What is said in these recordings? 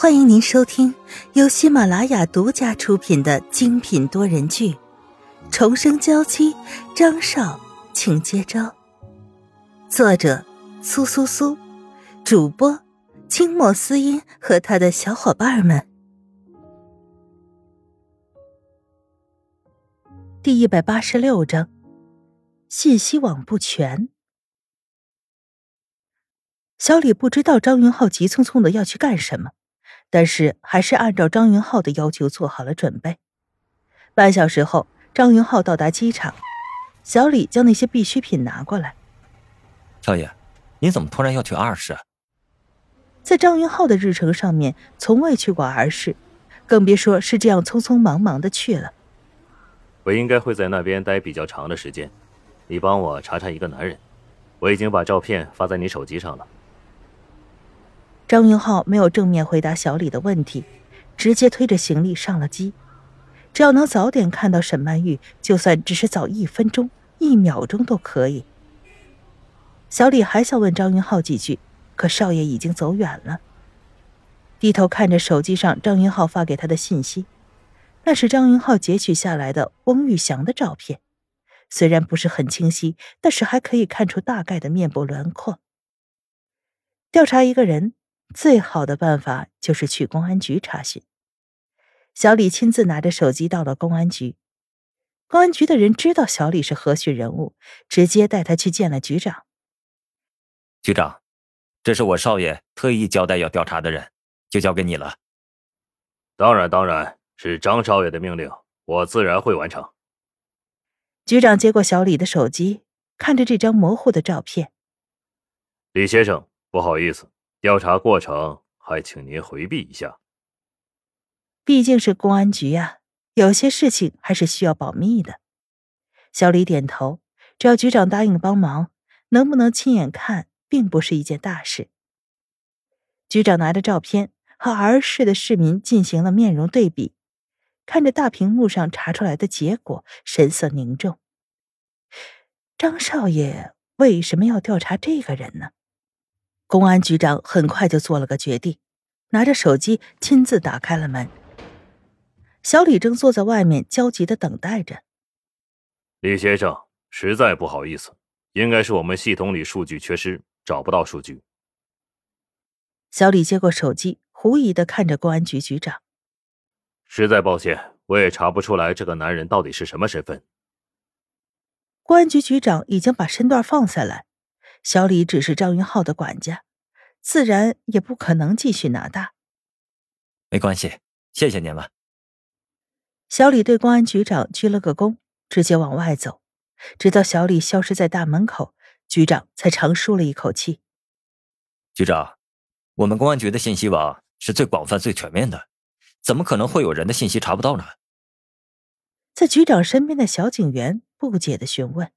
欢迎您收听由喜马拉雅独家出品的精品多人剧《重生娇妻》，张少，请接招。作者：苏苏苏，主播：清末思音和他的小伙伴们。第一百八十六章：信息网不全。小李不知道张云浩急匆匆的要去干什么。但是还是按照张云浩的要求做好了准备。半小时后，张云浩到达机场，小李将那些必需品拿过来。少爷，你怎么突然要去 R 市？在张云浩的日程上面，从未去过 R 市，更别说是这样匆匆忙忙的去了。我应该会在那边待比较长的时间，你帮我查查一个男人，我已经把照片发在你手机上了。张云浩没有正面回答小李的问题，直接推着行李上了机。只要能早点看到沈曼玉，就算只是早一分钟、一秒钟都可以。小李还想问张云浩几句，可少爷已经走远了。低头看着手机上张云浩发给他的信息，那是张云浩截取下来的翁玉祥的照片，虽然不是很清晰，但是还可以看出大概的面部轮廓。调查一个人。最好的办法就是去公安局查询。小李亲自拿着手机到了公安局，公安局的人知道小李是何许人物，直接带他去见了局长。局长，这是我少爷特意交代要调查的人，就交给你了。当然，当然是张少爷的命令，我自然会完成。局长接过小李的手机，看着这张模糊的照片。李先生，不好意思。调查过程还请您回避一下。毕竟是公安局呀，有些事情还是需要保密的。小李点头，只要局长答应帮忙，能不能亲眼看，并不是一件大事。局长拿着照片和儿时的市民进行了面容对比，看着大屏幕上查出来的结果，神色凝重。张少爷为什么要调查这个人呢？公安局长很快就做了个决定，拿着手机亲自打开了门。小李正坐在外面焦急的等待着。李先生，实在不好意思，应该是我们系统里数据缺失，找不到数据。小李接过手机，狐疑的看着公安局局长。实在抱歉，我也查不出来这个男人到底是什么身份。公安局局长已经把身段放下来。小李只是张云浩的管家，自然也不可能继续拿大。没关系，谢谢您了。小李对公安局长鞠了个躬，直接往外走，直到小李消失在大门口，局长才长舒了一口气。局长，我们公安局的信息网是最广泛、最全面的，怎么可能会有人的信息查不到呢？在局长身边的小警员不解的询问。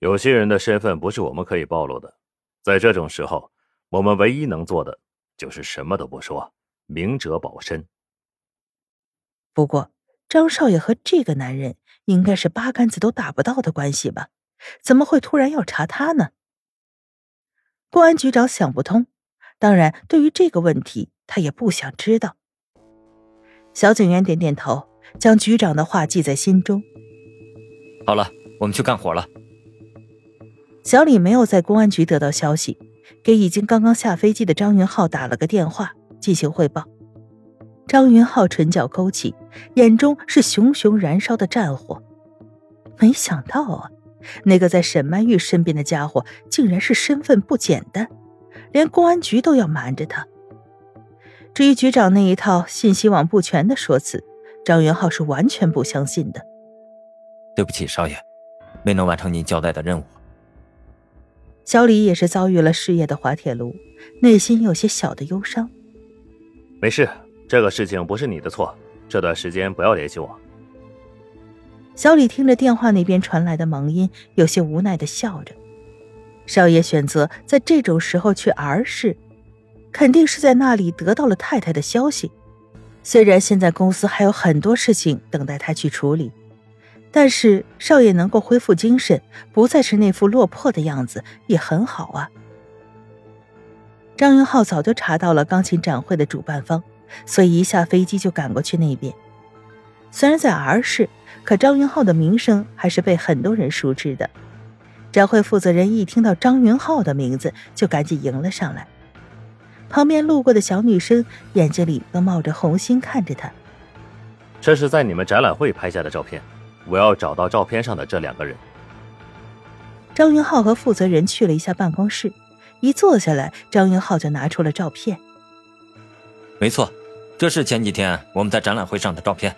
有些人的身份不是我们可以暴露的，在这种时候，我们唯一能做的就是什么都不说，明哲保身。不过，张少爷和这个男人应该是八竿子都打不到的关系吧？怎么会突然要查他呢？公安局长想不通，当然，对于这个问题，他也不想知道。小警员点点头，将局长的话记在心中。好了，我们去干活了。小李没有在公安局得到消息，给已经刚刚下飞机的张云浩打了个电话进行汇报。张云浩唇角勾起，眼中是熊熊燃烧的战火。没想到啊，那个在沈曼玉身边的家伙竟然是身份不简单，连公安局都要瞒着他。至于局长那一套信息网不全的说辞，张云浩是完全不相信的。对不起，少爷，没能完成您交代的任务。小李也是遭遇了事业的滑铁卢，内心有些小的忧伤。没事，这个事情不是你的错，这段时间不要联系我。小李听着电话那边传来的忙音，有些无奈的笑着。少爷选择在这种时候去儿市，肯定是在那里得到了太太的消息。虽然现在公司还有很多事情等待他去处理。但是少爷能够恢复精神，不再是那副落魄的样子，也很好啊。张云浩早就查到了钢琴展会的主办方，所以一下飞机就赶过去那边。虽然在 R 市，可张云浩的名声还是被很多人熟知的。展会负责人一听到张云浩的名字，就赶紧迎了上来。旁边路过的小女生眼睛里都冒着红心，看着他。这是在你们展览会拍下的照片，我要找到照片上的这两个人。张云浩和负责人去了一下办公室，一坐下来，张云浩就拿出了照片。没错，这是前几天我们在展览会上的照片。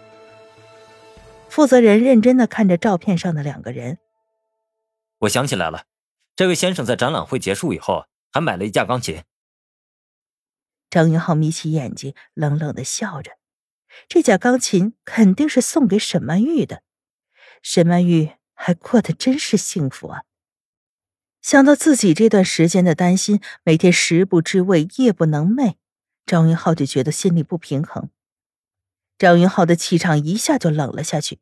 负责人认真的看着照片上的两个人。我想起来了，这位先生在展览会结束以后还买了一架钢琴。张云浩眯起眼睛，冷冷的笑着。这架钢琴肯定是送给沈曼玉的。沈曼玉还过得真是幸福啊！想到自己这段时间的担心，每天食不知味，夜不能寐，张云浩就觉得心里不平衡。张云浩的气场一下就冷了下去。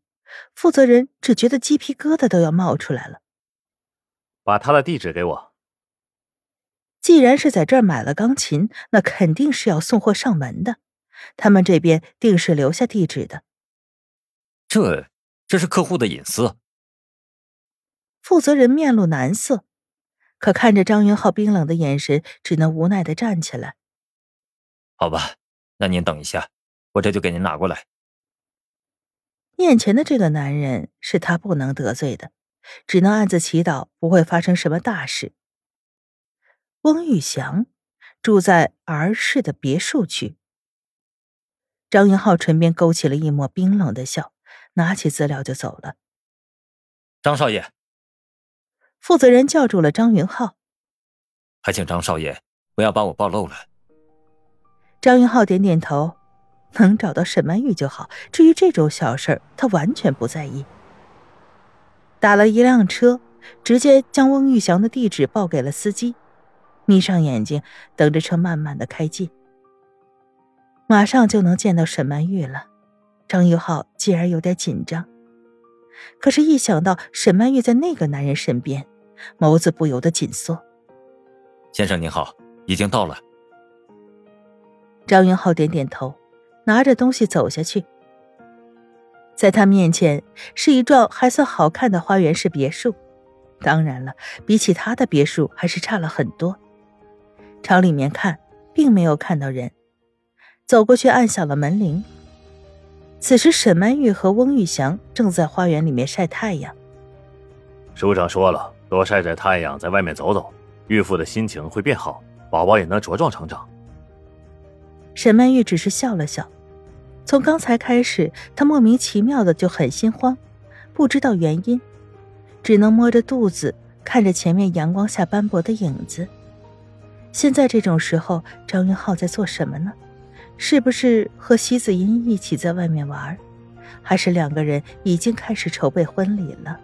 负责人只觉得鸡皮疙瘩都要冒出来了。把他的地址给我。既然是在这儿买了钢琴，那肯定是要送货上门的。他们这边定是留下地址的。这这是客户的隐私。负责人面露难色，可看着张云浩冰冷的眼神，只能无奈的站起来。好吧，那您等一下，我这就给您拿过来。面前的这个男人是他不能得罪的，只能暗自祈祷不会发生什么大事。翁玉祥住在儿市的别墅区。张云浩唇边勾起了一抹冰冷的笑，拿起资料就走了。张少爷，负责人叫住了张云浩，还请张少爷不要把我暴露了。张云浩点点头，能找到沈曼玉就好，至于这种小事他完全不在意。打了一辆车，直接将翁玉祥的地址报给了司机。眯上眼睛，等着车慢慢的开进。马上就能见到沈曼玉了，张玉浩竟然有点紧张。可是，一想到沈曼玉在那个男人身边，眸子不由得紧缩。先生您好，已经到了。张云浩点点头，拿着东西走下去。在他面前是一幢还算好看的花园式别墅，当然了，比起他的别墅还是差了很多。朝里面看，并没有看到人，走过去按响了门铃。此时，沈曼玉和翁玉祥正在花园里面晒太阳。署长说了，多晒晒太阳，在外面走走，孕妇的心情会变好，宝宝也能茁壮成长。沈曼玉只是笑了笑。从刚才开始，她莫名其妙的就很心慌，不知道原因，只能摸着肚子，看着前面阳光下斑驳的影子。现在这种时候，张云浩在做什么呢？是不是和席子音一起在外面玩，还是两个人已经开始筹备婚礼了？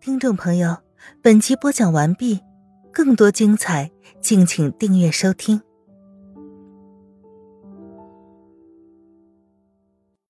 听众朋友，本集播讲完毕，更多精彩，敬请订阅收听。